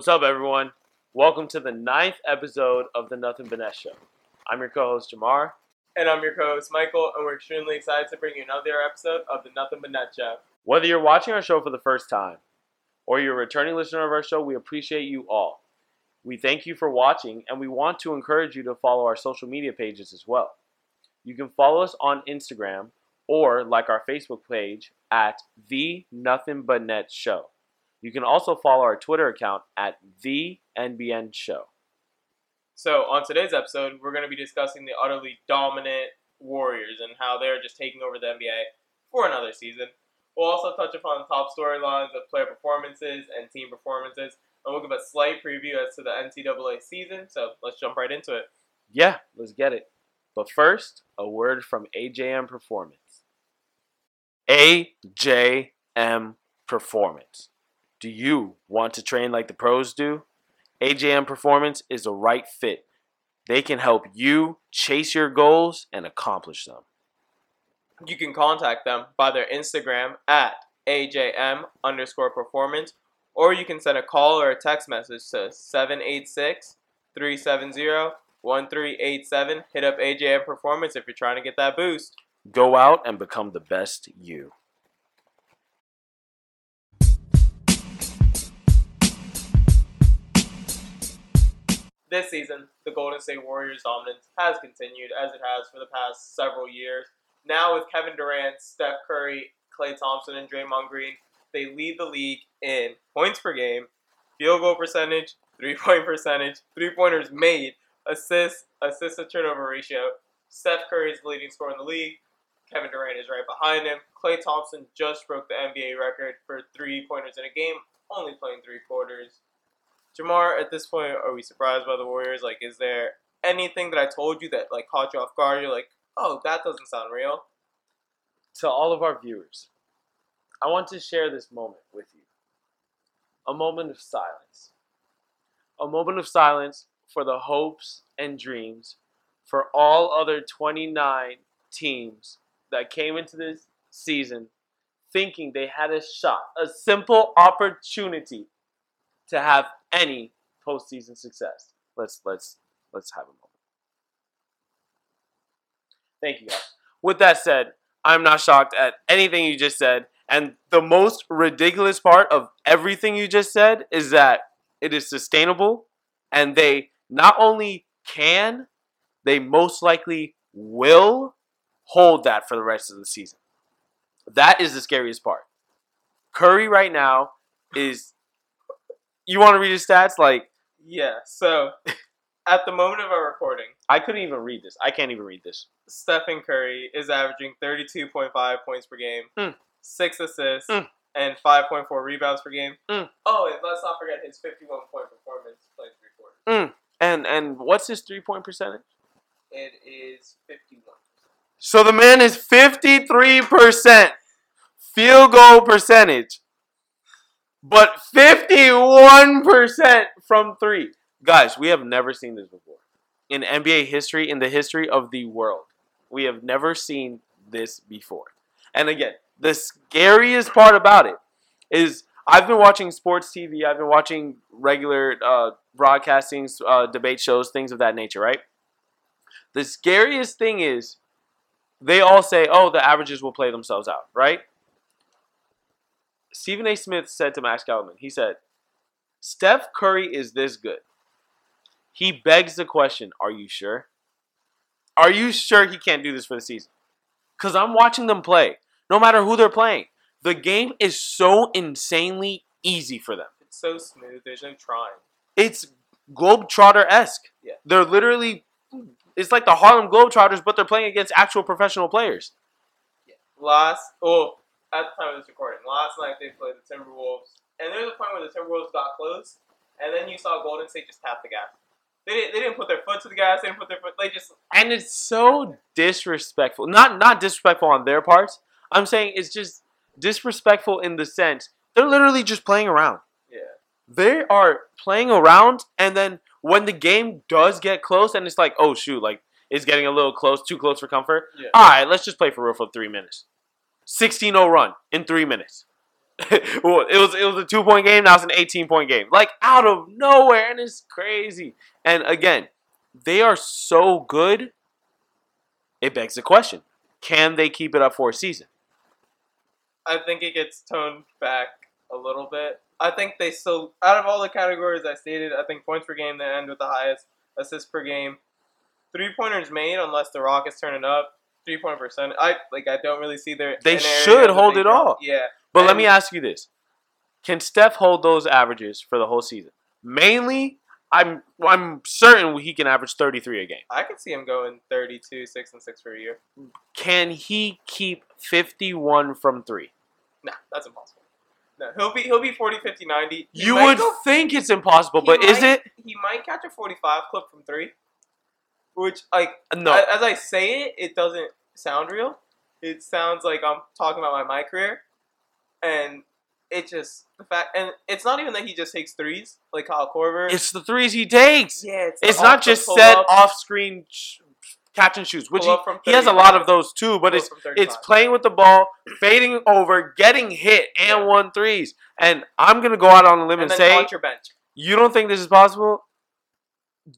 What's up, everyone? Welcome to the ninth episode of the Nothing But Net Show. I'm your co-host Jamar. And I'm your co-host Michael, and we're extremely excited to bring you another episode of the Nothing But Net Show. Whether you're watching our show for the first time or you're a returning listener of our show, we appreciate you all. We thank you for watching, and we want to encourage you to follow our social media pages as well. You can follow us on Instagram or like our Facebook page at the Nothing But Net Show. You can also follow our Twitter account at the NBN Show. So on today's episode, we're going to be discussing the utterly dominant Warriors and how they're just taking over the NBA for another season. We'll also touch upon top storylines of player performances and team performances, and we'll give a slight preview as to the NCAA season. So let's jump right into it. Yeah, let's get it. But first, a word from AJM Performance. AJM Performance. Do you want to train like the pros do? AJM Performance is the right fit. They can help you chase your goals and accomplish them. You can contact them by their Instagram at AJM underscore performance, or you can send a call or a text message to 786 370 1387. Hit up AJM Performance if you're trying to get that boost. Go out and become the best you. This season, the Golden State Warriors dominance has continued as it has for the past several years. Now with Kevin Durant, Steph Curry, Klay Thompson, and Draymond Green, they lead the league in points per game, field goal percentage, three point percentage, three pointers made, assists, assist to turnover ratio. Steph Curry is the leading scorer in the league. Kevin Durant is right behind him. Klay Thompson just broke the NBA record for three pointers in a game, only playing three quarters. Jamar, at this point, are we surprised by the Warriors? Like, is there anything that I told you that like caught you off guard? You're like, oh, that doesn't sound real. To all of our viewers, I want to share this moment with you. A moment of silence. A moment of silence for the hopes and dreams for all other 29 teams that came into this season thinking they had a shot, a simple opportunity to have any postseason success. Let's let's let's have a moment. Thank you guys. With that said, I'm not shocked at anything you just said. And the most ridiculous part of everything you just said is that it is sustainable and they not only can, they most likely will hold that for the rest of the season. That is the scariest part. Curry right now is. You want to read his stats? Like, Yeah. So, at the moment of our recording, I couldn't even read this. I can't even read this. Stephen Curry is averaging 32.5 points per game, Mm. six assists, Mm. and 5.4 rebounds per game. Mm. Oh, and let's not forget his 51 point performance playing three quarters. And and what's his three point percentage? It is 51. So the man is 53% field goal percentage, but 51% from three. Guys, we have never seen this before. In NBA history, in the history of the world, we have never seen this before. And again, the scariest part about it is I've been watching sports TV, I've been watching regular uh, broadcastings, uh, debate shows, things of that nature, right? The scariest thing is they all say, oh, the averages will play themselves out, right? Stephen A. Smith said to Max Kellerman, he said, Steph Curry is this good. He begs the question, are you sure? Are you sure he can't do this for the season? Because I'm watching them play, no matter who they're playing. The game is so insanely easy for them. It's so smooth. There's no trying. It's Globetrotter esque. Yeah. They're literally, it's like the Harlem Globetrotters, but they're playing against actual professional players. Yeah. Last, oh, at the time of this recording, last night they played the Timberwolves, and there was a point where the Timberwolves got close, and then you saw Golden State just tap the gas. They didn't, they didn't put their foot to the gas. They didn't put their foot. They just And it's so disrespectful. Not not disrespectful on their parts. I'm saying it's just disrespectful in the sense they're literally just playing around. yeah. They are playing around, and then when the game does get close, and it's like, oh shoot, like it's getting a little close, too close for comfort. Yeah. All right, let's just play for real for three minutes. 16-0 run in three minutes. it was it was a two point game. Now it's an eighteen point game. Like out of nowhere, and it's crazy. And again, they are so good. It begs the question: Can they keep it up for a season? I think it gets toned back a little bit. I think they still, out of all the categories I stated, I think points per game they end with the highest, assists per game, three pointers made unless the Rockets turn it up, three point percent. I like I don't really see their. They should hold it all. Yeah, But let me ask you this: Can Steph hold those averages for the whole season? Mainly, I'm I'm certain he can average 33 a game. I can see him going 32, six and six for a year. Can he keep 51 from three? Nah, that's impossible. No, he'll be he'll be 40, 50, 90. He You would go- think it's impossible, but is it? He might catch a 45 clip from three, which like No. A- As I say it, it doesn't sound real. It sounds like I'm talking about my my career, and it just the fact, and it's not even that he just takes threes like Kyle Korver. It's the threes he takes. yeah, it's, It's not just set up, off screen sh- catch and shoots, which he, he has a lot of those too, but it's it's playing with the ball, fading over, getting hit, and Yeah. one threes. And I'm gonna go out on a limb and, and say. You don't think this is possible?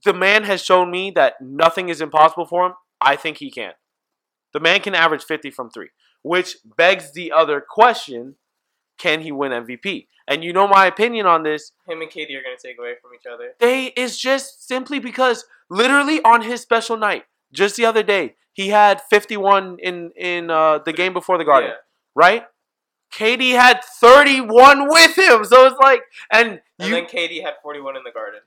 The man has shown me that nothing is impossible for him. I think he can. The man can average 50 from three, which begs the other question can he win MVP? And you know my opinion on this. Him and Katie are gonna take away from each other. They is just simply because literally on his special night, just the other day, he had 51 in in uh, the game before the Garden, Yeah. right? Katie had 31 with him, so it's like, and And you, then Katie had 41 in the Garden.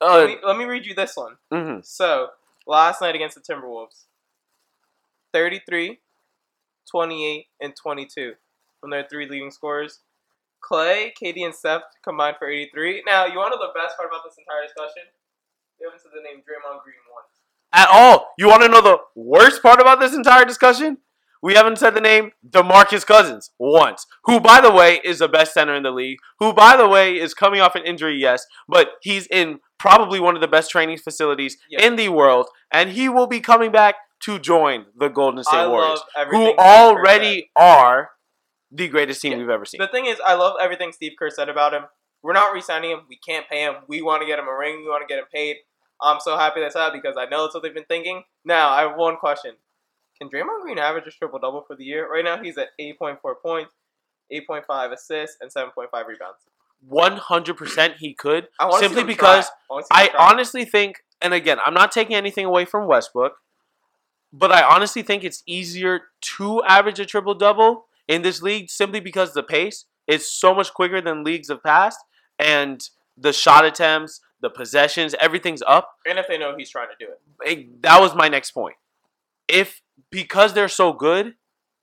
Uh, let, me, let me read you this one. mhm. So, last night against the Timberwolves 33, 28, and 22 from their three leading scorers. Klay, Katie, and Steph combined for 83. Now, you want to know the best part about this entire discussion? We haven't said the name Draymond Green once. at all. You want to know the worst part about this entire discussion? We haven't said the name DeMarcus Cousins once, who, by the way, is the best center in the league, who, by the way, is coming off an injury, yes, but he's in probably one of the best training facilities in the world, and he will be coming back to join the Golden State I Warriors, who already are the greatest team Yeah. we've ever seen. The thing is, I love everything Steve Kerr said about him. We're not re-signing him. We can't pay him. We want to get him a ring. We want to get him paid. I'm so happy that's out because I know that's what they've been thinking. Now, I have one question. Can Draymond Green average a triple double for the year? Right now, he's at 8.4 points, 8.5 assists, and 7.5 rebounds. 100% he could, I simply because I honestly think, and again, I'm not taking anything away from Westbrook, but I honestly think it's easier to average a triple double in this league simply because the pace is so much quicker than leagues of past, and the shot attempts, the possessions, everything's up. and if they know he's trying to do it, It- that was my next point. If because they're so good,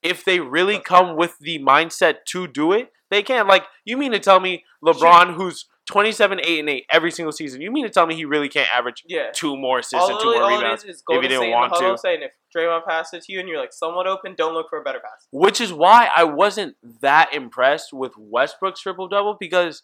if they really come with the mindset to do it, they can. Like you mean to tell me LeBron, who's 27, 8, and 8 every single season, you mean to tell me he really can't average yeah. two more assists All, and two it- more rebounds? is is Golden didn't State want to. saying if Draymond passes it to you and you're like somewhat open, don't look for a better pass. Which is why I wasn't that impressed with Westbrook's triple double because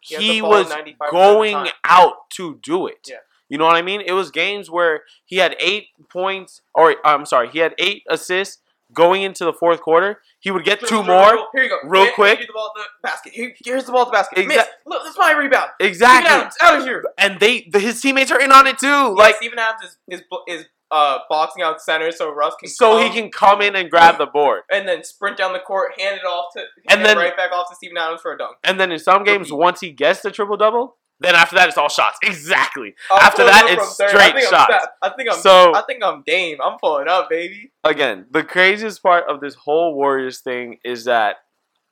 He he was 95% of the going out to do it. Yeah. You know what I mean? It was games where he had eight points, or I'm sorry, he had eight assists going into the fourth quarter. He would get two more. Here you go. real Here- quick. Here's the ball at the basket. Here- Here's the ball at the basket. Miss. Exact- Look, that's my rebound. Steven Exactly. Adams, out of here. And they, the, his teammates are in on it too. Like Like, Steven Adams is is, is uh, boxing out center so Russ can so he can come in and grab the board. and then sprint down the court, hand it off to And then- right back off to Steven Adams for a dunk. And then in some games, once he gets the triple double, then after that, it's all shots. Exactly. I'm After that, it's straight I think shots. I'm I think I'm. So- I think I'm Dame. I'm pulling up, baby. again, the craziest part of this whole Warriors thing is that,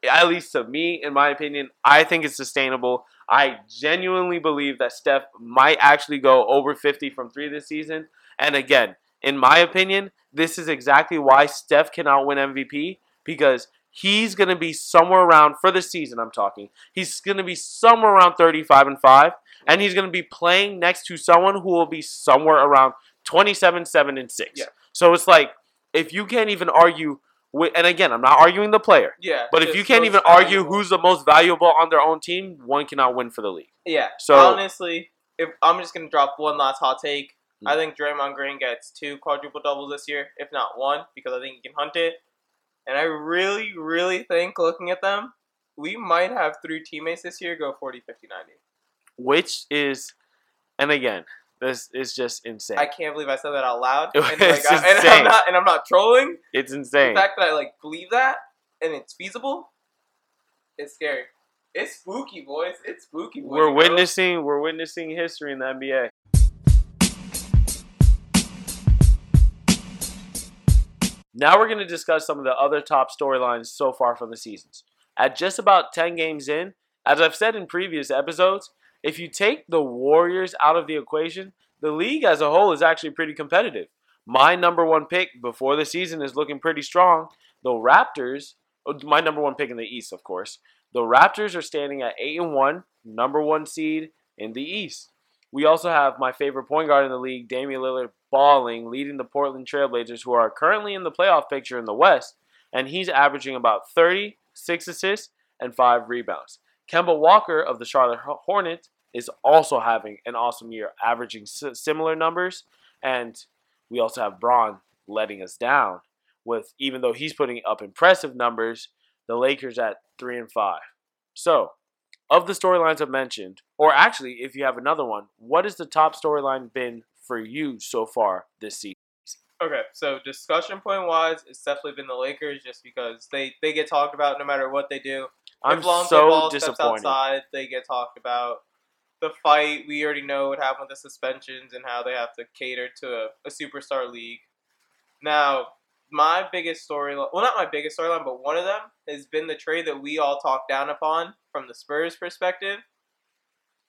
at least to me, in my opinion, I think it's sustainable. I genuinely believe that Steph might actually go over 50 from three this season. And again, in my opinion, this is exactly why Steph cannot win MVP because he's going to be somewhere around, for the season I'm talking, he's going to be somewhere around 35 and 5. And he's going to be playing next to someone who will be somewhere around 27, 7, and 6. Yeah. So it's like, if you can't even argue with, and again, I'm not arguing the player, Yeah. but if you can't even argue valuable. who's the most valuable on their own team, one cannot win for the league. Yeah. So- honestly, if I'm just gonna drop one last hot take. I hmm. think Draymond Green gets two quadruple doubles this year, if not one, because I think he can hunt it. And I really, really think looking at them, we might have three teammates this year go 40, 50, 90. which is, and again, this is just insane. I can't believe I said that out loud. It's And, like, I, and insane. I'm not and I'm not trolling. it's insane. The fact that I like believe that and it's feasible, it's scary. It's spooky, boys. It's spooky. Boys we're and witnessing we're witnessing history in the NBA. Now we're going to discuss some of the other top storylines so far from the seasons. At just about 10 games in, as I've said in previous episodes, if you take the Warriors out of the equation, the league as a whole is actually pretty competitive. My number one pick before the season is looking pretty strong. The Raptors, oh, my number one pick in the East, of course. The Raptors are standing at 8 and 1, number one seed in the East. We also have my favorite point guard in the league, Damian Lillard, balling, leading the Portland Trailblazers, who are currently in the playoff picture in the West, and he's averaging about 30, 6 assists, and 5 rebounds. Kemba Walker of the Charlotte Hornets is also having an awesome year, averaging similar numbers, and we also have Bron letting us down with even though he's putting up impressive numbers, the Lakers at 3 and 5. So, of the storylines I've mentioned, or actually, if you have another one, what has the top storyline been for you so far this season? Okay, so discussion point wise, it's definitely been the Lakers just because they, they get talked about no matter what they do. I'm if Lonzo so Ball steps outside, they get talked about. The fight, we already know what happened with the suspensions and how they have to cater to a, a superstar league. Now, my biggest storyline, well, not my biggest storyline, but one of them has been the trade that we all talked down upon from the Spurs perspective.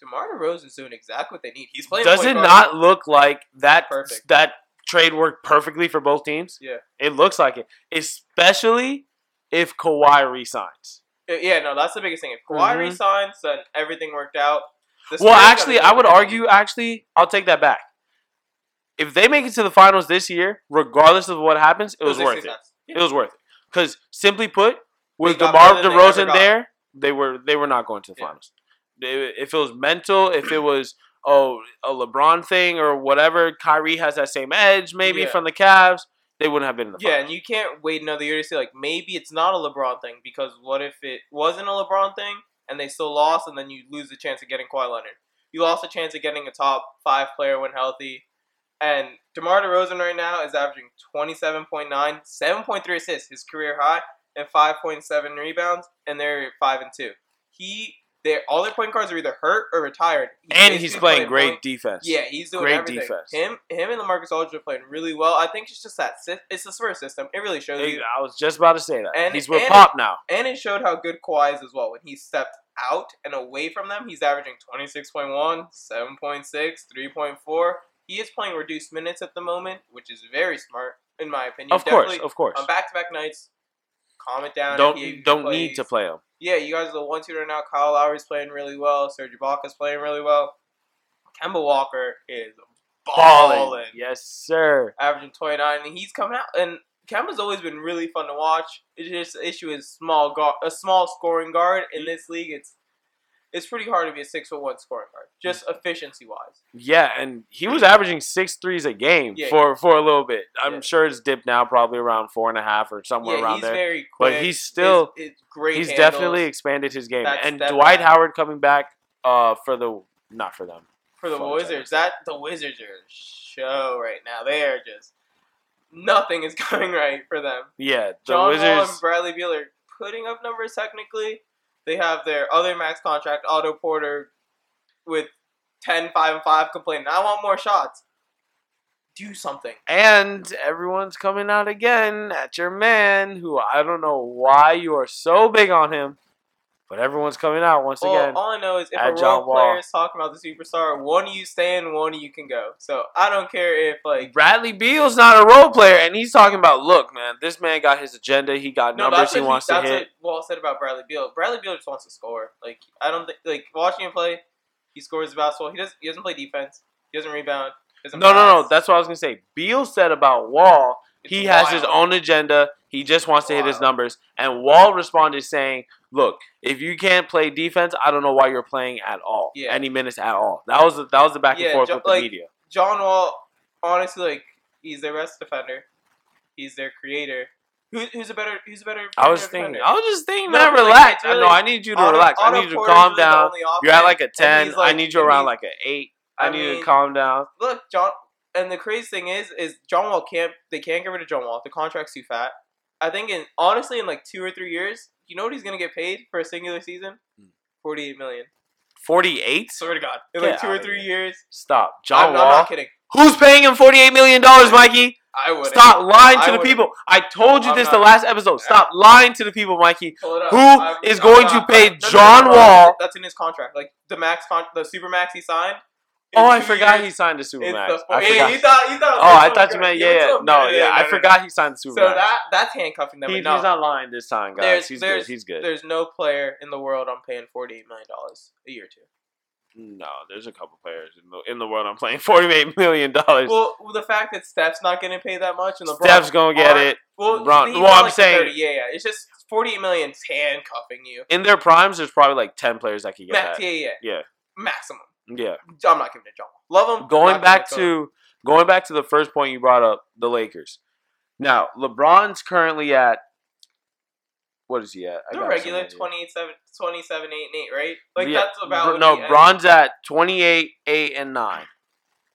DeMar DeRozan's doing exactly what they need. He's playing. Does it guard. not look like that Perfect. that trade worked perfectly for both teams? Yeah. It looks like it, especially if Kawhi resigns. Uh, Yeah, no, that's the biggest thing. If Kawhi Mhm. resigns, then everything worked out. Well, actually, I would argue. Actually, I'll take that back. If they make it to the finals this year, regardless of what happens, it was worth it. It was worth it. Because simply put, with DeMar better than they ever DeRozan there, they were they were not going to the Yeah. finals. If it was mental, if it was oh a LeBron thing or whatever, Kyrie has that same edge maybe Yeah. from the Cavs, they wouldn't have been in the Yeah, finals. and you can't wait another year to say like maybe it's not a LeBron thing because what if it wasn't a LeBron thing and they still lost and then you lose the chance of getting Kawhi Leonard. You lost a chance of getting a top five player when healthy. And DeMar DeRozan right now is averaging 27.9, 7.3 assists, his career high, and 5.7 rebounds, and they're five and two. He, they all their point guards are either hurt or retired. and he's basically playing great point- defense. yeah, he's doing Great everything. defense. Him, him, and LaMarcus Aldridge are playing really well. I think it's just that it's the Spurs system. It really shows you, I was just about to say that. And- he's with and- Pop now. and it showed how good Kawhi is as well. When he stepped out and away from them, he's averaging 26.1, 7.6, 3.4. He is playing reduced minutes at the moment, which is very smart in my opinion. Of course, Definitely of course. On back-to-back nights, calm it down. Don't don't plays. need to play him. Yeah, you guys are the one two right now. Kyle Lowry's playing really well. Serge Ibaka's playing really well. Kemba Walker is Balling. balling Yes, sir. averaging 29, and he's coming out. And Kemba's always been really fun to watch. It's just the issue is small guard, a small scoring guard in this league. It's it's pretty hard to be a six foot one scoring guard, just efficiency wise. Yeah, and he was averaging six threes a game Yeah. for for a little bit. I'm Yeah. sure it's dipped now, probably around four and a half or somewhere Yeah, around he's there. very But he's still- it's, it's great. He's handles. definitely expanded his game. That's and Dwight. Howard coming back uh for the not for them. for the Fun Wizards. That the Wizards are a show right now. They are just nothing is going right for them. Yeah, the John Wall Wizards. and Bradley Beal are putting up numbers technically. They have their other max contract, Otto Porter, with 10, 5, and 5 complaining, I want more shots. Do something. And everyone's coming out again at your man, who I don't know why you are so big on him, but everyone's coming out once Well, again. all I know is if a John role player is talking about the superstar, one of you stay and one of you can go. So I don't care if, like, Bradley Beal's not a role player, and he's talking about, look, man, this man got his agenda. He got no, numbers he wants to that's hit. what Wall said about Bradley Beal. Bradley Beal just wants to score. Like I don't think like watching him play, he scores the basketball. He doesn't. He doesn't play defense. He doesn't rebound. Doesn't No, no, no. That's what I was gonna say. Beal said about Wall. It's he has his own agenda. He just wants to hit his numbers. And Wall responded saying, "Look, if you can't play defense, I don't know why you're playing at all. Yeah. Any minutes at all." That was the, that was the back and Yeah, forth ju- with the like- media. John Wall, honestly, like he's their best defender. He's their creator. Who, who's a better? Who's a better? I was thinking. defender? I was just thinking, No, man, like, relax. it's I know. I need you to Otto- relax. I need you to calm down. You're at like a ten. he's I need you around he's- like an eight. I, I need you to calm down. Look, John, and the crazy thing is, is John Wall can't. They can't get rid of John Wall. The contract's too fat. I think in honestly, in like two or three years, you know what he's gonna get paid for a singular season? Hmm. Forty-eight million. Forty-eight. Swear to God, in Get like two or outta three years. Stop, I'm, John I'm Wall. not kidding. Who's paying him forty-eight million dollars, Mikey? I would Stop lying to I the wouldn't. people. I told you I'm this not- the last episode. Stop lying to the people, Mikey. Pull it up. Who I'm- is I'm going not- to pay John Wall- That's in his contract. Like the max, con- the super max he signed. Oh, I forgot he signed it's Supermax. the- I yeah, you thought you thought. Oh, I thought you meant yeah, yeah. No, yeah. I forgot he signed the So that that's handcuffing them. He- no, he's not lying this time, guys. There's- he's there's- good. He's good. There's no player in the world I'm paying forty eight million dollars a year to. No, there's a couple players in the in the world. I'm playing forty-eight million dollars. Well, the fact that Steph's not getting paid that much and LeBron Steph's gonna get it Well, Bron- well, I'm like saying- 30, yeah, yeah. It's just forty eight million's handcuffing you. in their primes. There's probably like ten players that could get Max, that. yeah, yeah, Yeah, maximum. Yeah. I'm not giving it to John. Love him. Going back to going back to the first point you brought up, the Lakers. Now LeBron's currently at what is he at? I the regular somewhere here. 27, 27, 8, and 8, right? Like, Yeah, that's about no. Bron's at twenty-eight, eight, and nine.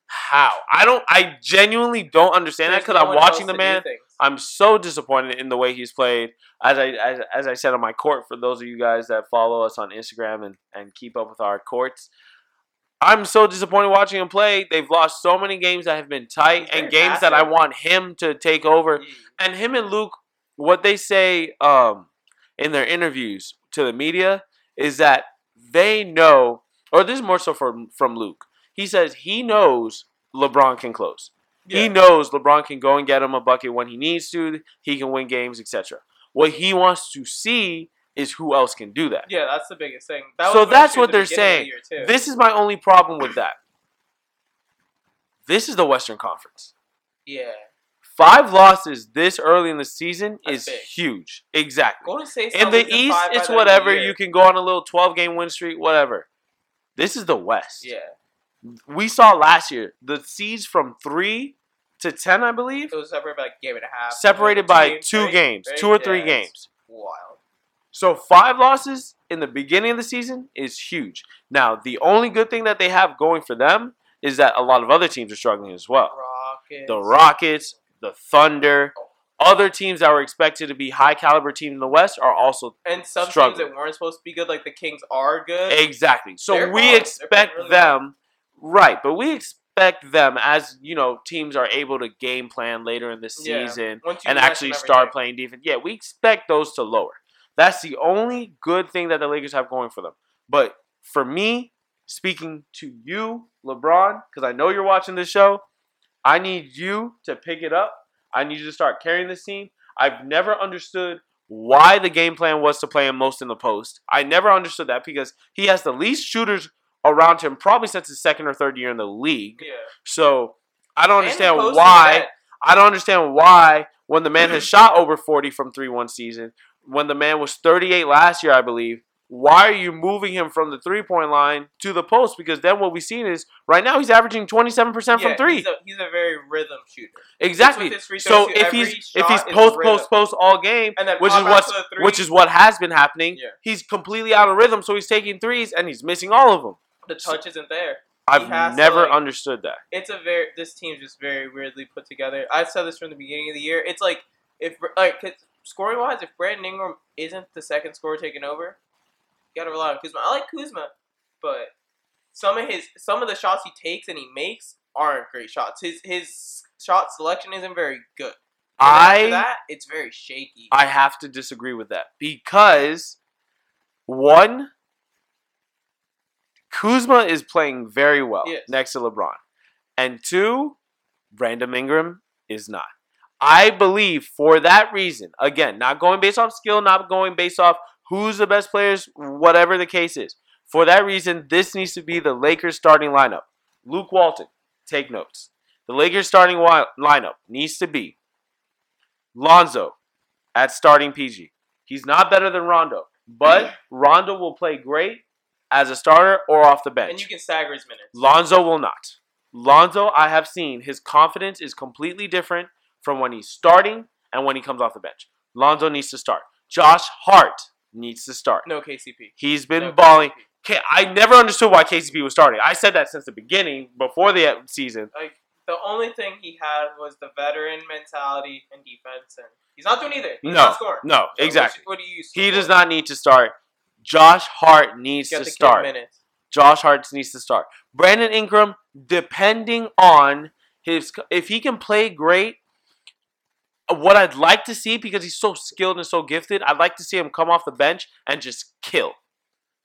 How? I don't. I genuinely don't understand that because no I'm watching the man. I'm so disappointed in the way he's played. As I as, as I said on my court, for those of you guys that follow us on Instagram and, and keep up with our courts, I'm so disappointed watching him play. They've lost so many games that have been tight and games that I want him to take over. Yeah. And him and Luke, what they say um, in their interviews to the media is that they know, or this is more so from from Luke. He says he knows LeBron can close. He knows LeBron can go and get him a bucket when he needs to. He can win games, etc. What he wants to see is who else can do that. Yeah, that's the biggest thing. That So that's what the they're saying. the. This is my only problem with that. This is the Western Conference. yeah. Five losses this early in the season That's is big. huge. Exactly. In the East, it's the end of the whatever. You can go on a little 12 game win streak, whatever. This is the West. Yeah, We saw last year the seeds from three to 10, I believe, it was separated by a game and a half. separated by two games, two or three games. So five losses in the beginning of the season is huge. Now, the only good thing that they have going for them is that a lot of other teams are struggling as well. Rockets. The Rockets, the Thunder, other teams that were expected to be high caliber teams in the West are also and some struggling. teams that weren't supposed to be good, like the Kings, are good. exactly. So They're we. Expect really them right, but we expect them as, you know, teams are able to game plan later in the season you and actually start playing defense. Yeah, we expect those to lower. That's the only good thing that the Lakers have going for them. But for me, speaking to you, LeBron, because I know you're watching this show, I need you to pick it up. I need you to start carrying this team. I've never understood why the game plan was to play him most in the post. I never understood that because he has the least shooters around him probably since his second or third year in the league. Yeah. So I don't understand why. I don't understand why when the man has shot over 40 from 3 one season, when the man was 38 last year, I believe, why are you moving him from the three point line to the post? Because then what we've seen is right now he's averaging 27% from three. He's a, he's a very rhythm shooter. Exactly. With his free throws So if he's if he's post post post all game, which is pop out what's three. which is what has been happening, Yeah. he's completely out of rhythm. So he's taking threes and he's missing all of them. the touch isn't there. I've has to, never like- understood that. It's a very this team's just very weirdly put together. I said this from the beginning of the year. It's like if like scoring wise, if Brandon Ingram isn't the second scorer taking over, you gotta rely on Kuzma. I like Kuzma, but some of his some of the shots he takes and he makes aren't great shots. His his shot selection isn't very good. And after I that it's very shaky. I have to disagree with that because one, Kuzma is playing very well Yes. next to LeBron, and two, Brandon Ingram is not. I believe for that reason, again, not going based off skill, not going based off who's the best players, whatever the case is. For that reason, this needs to be the Lakers starting lineup. Luke Walton, take notes. The Lakers starting wi- lineup needs to be Lonzo at starting PG. He's not better than Rondo, but Rondo will play great as a starter or off the bench. and you can stagger his minutes. Lonzo will not. Lonzo, I have seen his confidence is completely different from when he's starting and when he comes off the bench. Lonzo needs to start. Josh Hart needs to start. No KCP. He's been No balling. KCP. I never understood why KCP was starting. I said that since the beginning, before the season. Like the only thing he had was the veteran mentality and defense, and he's not doing either. He's No, not scoring. no, So exactly. What, what do you? He does not need to start. Josh Hart needs Get to start. minutes. Josh Hart needs to start. Brandon Ingram, depending on his, if he can play great, what I'd like to see because he's so skilled and so gifted, I'd like to see him come off the bench and just kill,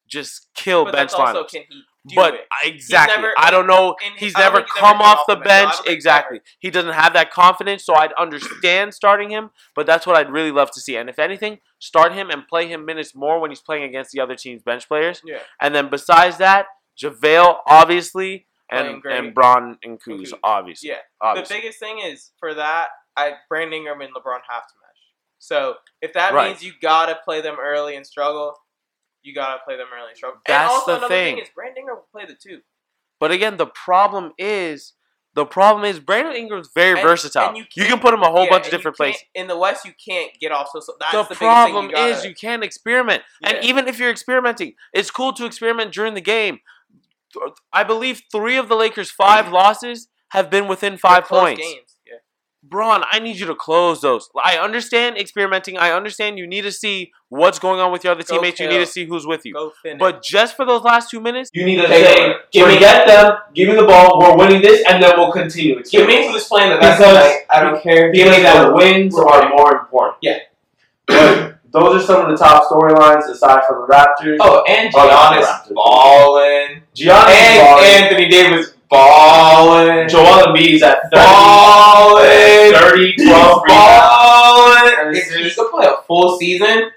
just kill But bench that's also lineups. can he do But it? exactly, never- I don't know. in- He's never he's come come off off the bench. No, I bench. don't think Exactly, he doesn't have that confidence. So I'd understand starting him, but that's what I'd really love to see. And if anything, start him and play him minutes more when he's playing against the other team's bench players. Yeah. And then besides that, JaVale obviously and and Bron and Kuz Kuz. obviously. Yeah. obviously. The biggest thing is for that, I Brandon Ingram and LeBron have to mesh. So if that Right. means you gotta play them early and struggle, you gotta play them early and struggle. and That's also the thing. thing is Brandon Ingram will play the two. But again, the problem is the problem is Brandon Ingram's very And- versatile. and you, you can put him a whole Yeah, bunch of different places. In the West, you can't get off. So, so that's the the, problem you is gotta- you can't experiment. And even if you're experimenting, it's cool to experiment during the game. I believe three of the Lakers' five mm-hmm. losses have been within five points. Games. Yeah. Bron, I need you to close those. I understand experimenting. I understand you need to see what's going on with your other Go teammates. You need to see who's with you. But just for those last two minutes, You need to Take say, over. Give me- forget them, give me the ball, we're winning this, and then we'll continue. give me who's playing the best Because- tonight. I don't care. Give Because me the that. wins We're more important. Yeah. But those are some of the top storylines aside from the Raptors. Oh, and Oh, Giannis Raptors. balling. Giannis And balling. Anthony Davis balling. Joel Embiid's at 30, balling. 30 12 rebounds. balling. If he assists. could play a full season,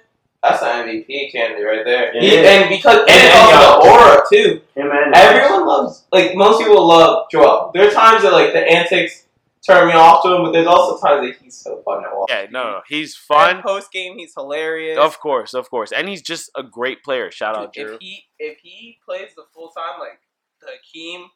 that's an MVP candidate right there. It He- and because and, And also the aura too. Him and Everyone loves like most people love Joel. There are times that like the antics turn me off to him, but there's also times that he's so fun to watch. yeah, no, no, he's fun. Post game, he's hilarious. Of course, of course, and he's just a great player. Shout out, Dude, Drew. if he if he plays the full time, like the Hakeem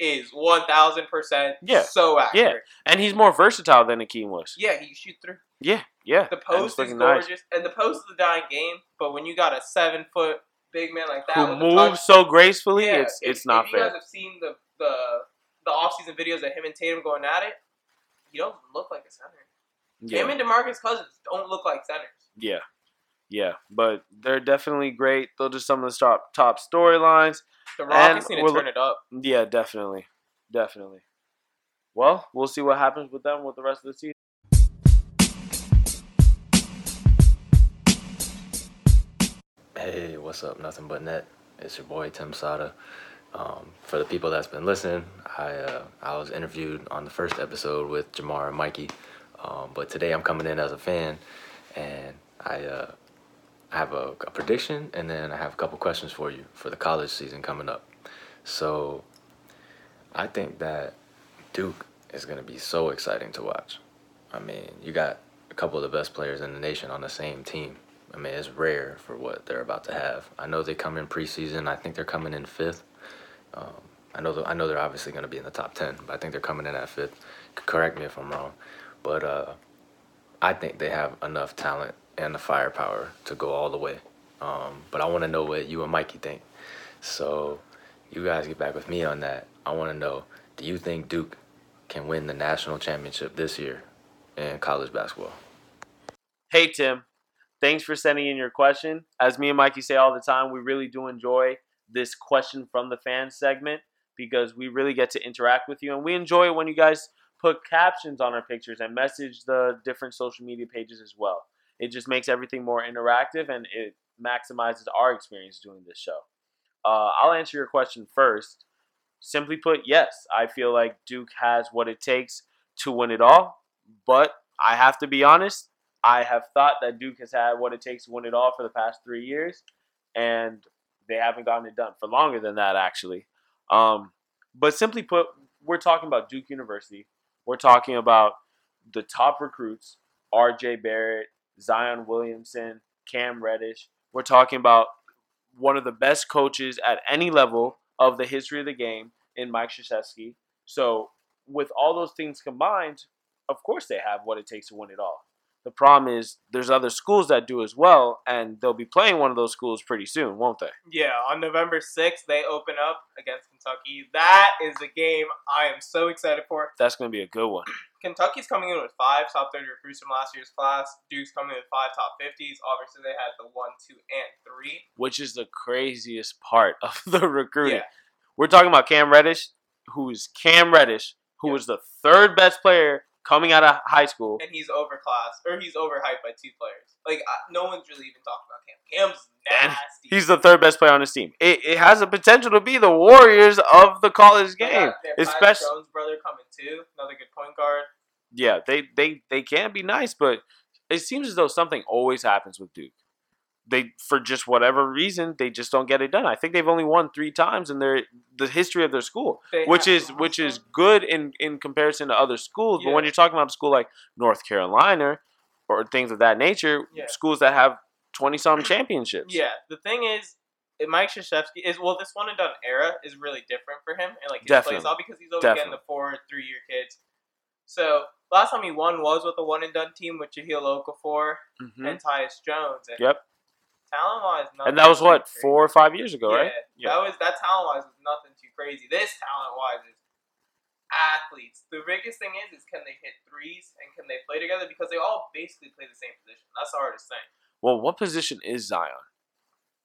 is one thousand percent Yeah. so accurate. Yeah. And he's more versatile than Hakeem was. Yeah, he shoot through. Yeah, yeah. The post is looking nice. gorgeous, and the post is a dying game. But when you got a seven foot big man like that Who moves so gracefully? yeah, it's if, it's not if you fair. guys have seen the the the off season videos of him and Tatum going at it, he don't look like a center. Yeah. Him and DeMarcus Cousins don't look like centers. Yeah. Yeah. But they're definitely great. Those are some of the top top storylines. The Rockets need to we're turn it up. Yeah, definitely. Definitely. Well, we'll see what happens with them with the rest of the season. Hey, what's up? Nothing but net. It's your boy Tim Sada. Um, for the people that's been listening, I uh, I was interviewed on the first episode with Jamar and Mikey, um, but today I'm coming in as a fan, and I uh, I have a, a prediction, and then I have a couple questions for you for the college season coming up. So, I think that Duke is going to be so exciting to watch. I mean, you got a couple of the best players in the nation on the same team. I mean, it's rare for what they're about to have. I know they come in preseason. I think they're coming in fifth. Um, I know. I know they're obviously going to be in the top ten, but I think they're coming in at fifth. Correct me if I'm wrong, but uh, I think they have enough talent and the firepower to go all the way. Um, but I want to know what you and Mikey think. So, you guys get back with me on that. I want to know: Do you think Duke can win the national championship this year in college basketball? Hey Tim, thanks for sending in your question. As me and Mikey say all the time, we really do enjoy this question from the fans segment because we really get to interact with you and we enjoy it when you guys put captions on our pictures and message the different social media pages as well. It just makes everything more interactive and it maximizes our experience doing this show. Uh, I'll answer your question first. Simply put, yes, I feel like Duke has what it takes to win it all, but I have to be honest, I have thought that Duke has had what it takes to win it all for the past three years, and they haven't gotten it done for longer than that, actually. Um, but simply put, we're talking about Duke University. We're talking about the top recruits: R.J. Barrett, Zion Williamson, Cam Reddish. We're talking about one of the best coaches at any level of the history of the game in Mike Krzyzewski. So, with all those things combined, of course they have what it takes to win it all. The problem is there's other schools that do as well, and they'll be playing one of those schools pretty soon, won't they? Yeah, on November 6th, they open up against Kentucky. That is a game I am so excited for. That's going to be a good one. Kentucky's coming in with five top 30 recruits from last year's class. Duke's coming in with five top 50s. Obviously, they had the one, two, and three. Which is the craziest part of the recruiting. Yeah. We're talking about Cam Reddish, who is Cam Reddish, who Yeah. was the third best player coming out of high school. And he's overclassed, or he's overhyped by two players. Like, no one's really even talking about Cam. Cam's And nasty. He's the third best player on his team. It, it has the potential to be the Warriors of the college game. Tyus Especially, Jones brother coming too. Another good point guard. yeah, they, they, they can be nice, but it seems as though something always happens with Duke. They, for just whatever reason, they just don't get it done. I think they've only won three times in their the history of their school. They which is which is good in in comparison to other schools. But when you're talking about a school like North Carolina or things of that nature, Yeah. schools that have twenty some championships. Yeah, the thing is, eh, Mike Krzyzewski is well. This one and done era is really different for him, and like his Definitely. play style because he's always getting the four, three year kids. So last time he won was with a one and done team with Jahlil Okafor Mhm. and Tyus Jones. And Yep. Talent wise, And that was what crazy. four or five years ago, yeah, right? Yeah. that was that talent wise was nothing too crazy. This talent wise is athletes. The biggest thing is is can they hit threes and can they play together because they all basically play the same position. That's the hardest thing. Well, what position is Zion?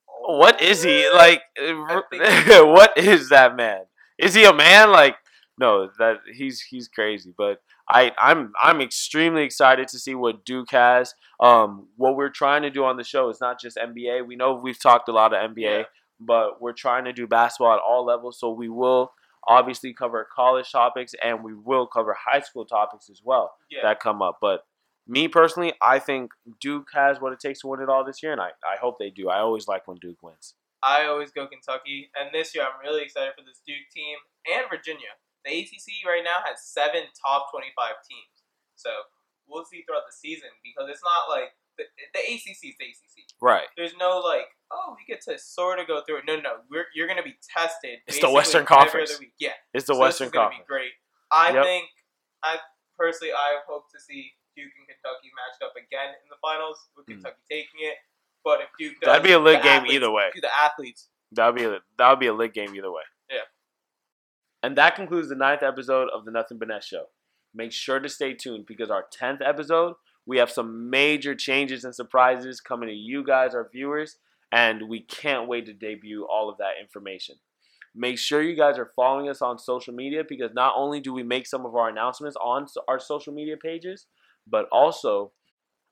What is he Oh. like? What is that man? Is he a man? Like, no, that he's he's crazy. But I I'm I'm extremely excited to see what Duke has. Um, what we're trying to do on the show is not just NBA. We know we've talked a lot of NBA, Yeah. but we're trying to do basketball at all levels. So we will obviously cover college topics and we will cover high school topics as well Yeah. that come up. But me personally, I think Duke has what it takes to win it all this year, and I, I hope they do. I always like when Duke wins. I always go Kentucky, and this year I'm really excited for this Duke team and Virginia. The ACC right now has seven top 25 teams, so we'll see throughout the season because it's not like the, the ACC is the ACC. Right. There's no like, oh, we get to sort of go through it. No, no, we're, you're going to be tested. It's the Western Conference. week. Yeah, It's the so Western this is gonna Conference. be great. I Yep. think, I personally, I hope to see Duke and Kentucky matched up again in the finals with Mm. Kentucky taking it. But if Duke does, That'd be a lit game athletes- either way. The athletes. That would be a, that would be a lit game either way. And that concludes the ninth episode of the Nothing But Show. Make sure to stay tuned because our tenth episode, we have some major changes and surprises coming to you guys, our viewers, and we can't wait to debut all of that information. Make sure you guys are following us on social media because not only do we make some of our announcements on our social media pages, but also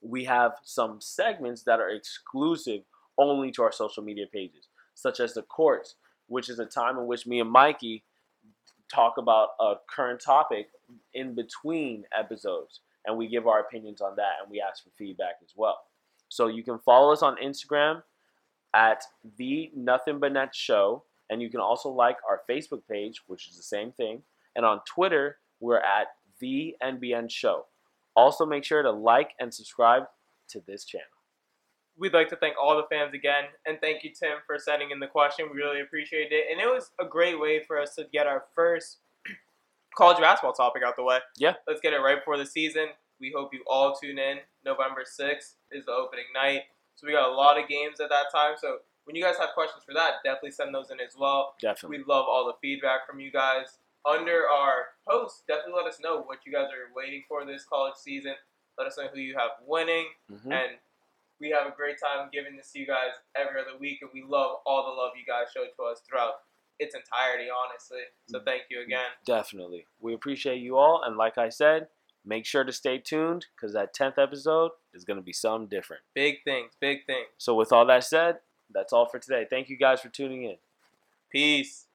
we have some segments that are exclusive only to our social media pages, such as the courts, which is a time in which me and Mikey talk about a current topic in between episodes, and we give our opinions on that, and we ask for feedback as well. So you can follow us on Instagram at the Nothing But Net Show, and you can also like our Facebook page, which is the same thing, and on Twitter we're at the NBN Show. Also, make sure to like and subscribe to this channel. We'd like to thank all the fans again, and thank you, Tim, for sending in the question. We really appreciate it, and it was a great way for us to get our first college basketball topic out the way. Yeah. let's get it right before the season. We hope you all tune in. November sixth is the opening night, so we got a lot of games at that time. So when you guys have questions for that, definitely send those in as well. Definitely. We love all the feedback from you guys. Under our post, definitely let us know what you guys are waiting for this college season. Let us know who you have winning Mhm. and we have a great time giving this to you guys every other week, and we love all the love you guys show to us throughout its entirety, honestly. So mm. thank you again. Definitely. We appreciate you all. And like I said, make sure to stay tuned because that 10th episode is going to be something different. Big things, big things. So, with all that said, that's all for today. Thank you guys for tuning in. Peace.